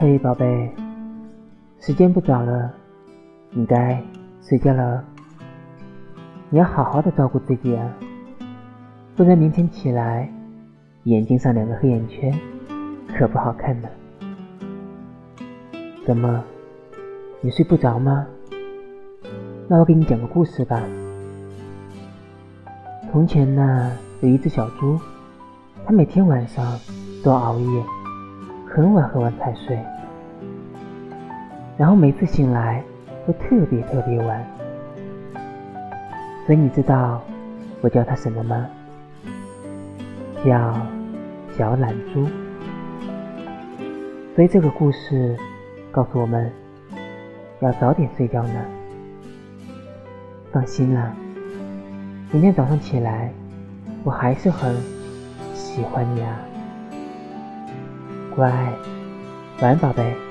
嘿，宝贝，时间不早了，你该睡觉了。你要好好的照顾自己啊，不然明天起来眼睛上两个黑眼圈，可不好看呢。怎么，你睡不着吗？那我给你讲个故事吧。从前呢，有一只小猪，它每天晚上都熬夜，很晚很晚才睡，然后每次醒来都特别特别晚。所以你知道我叫它什么吗？叫小懒猪。所以这个故事告诉我们要早点睡觉呢。放心啦，明天早上起来，我还是很喜欢你啊，乖，晚安，宝贝。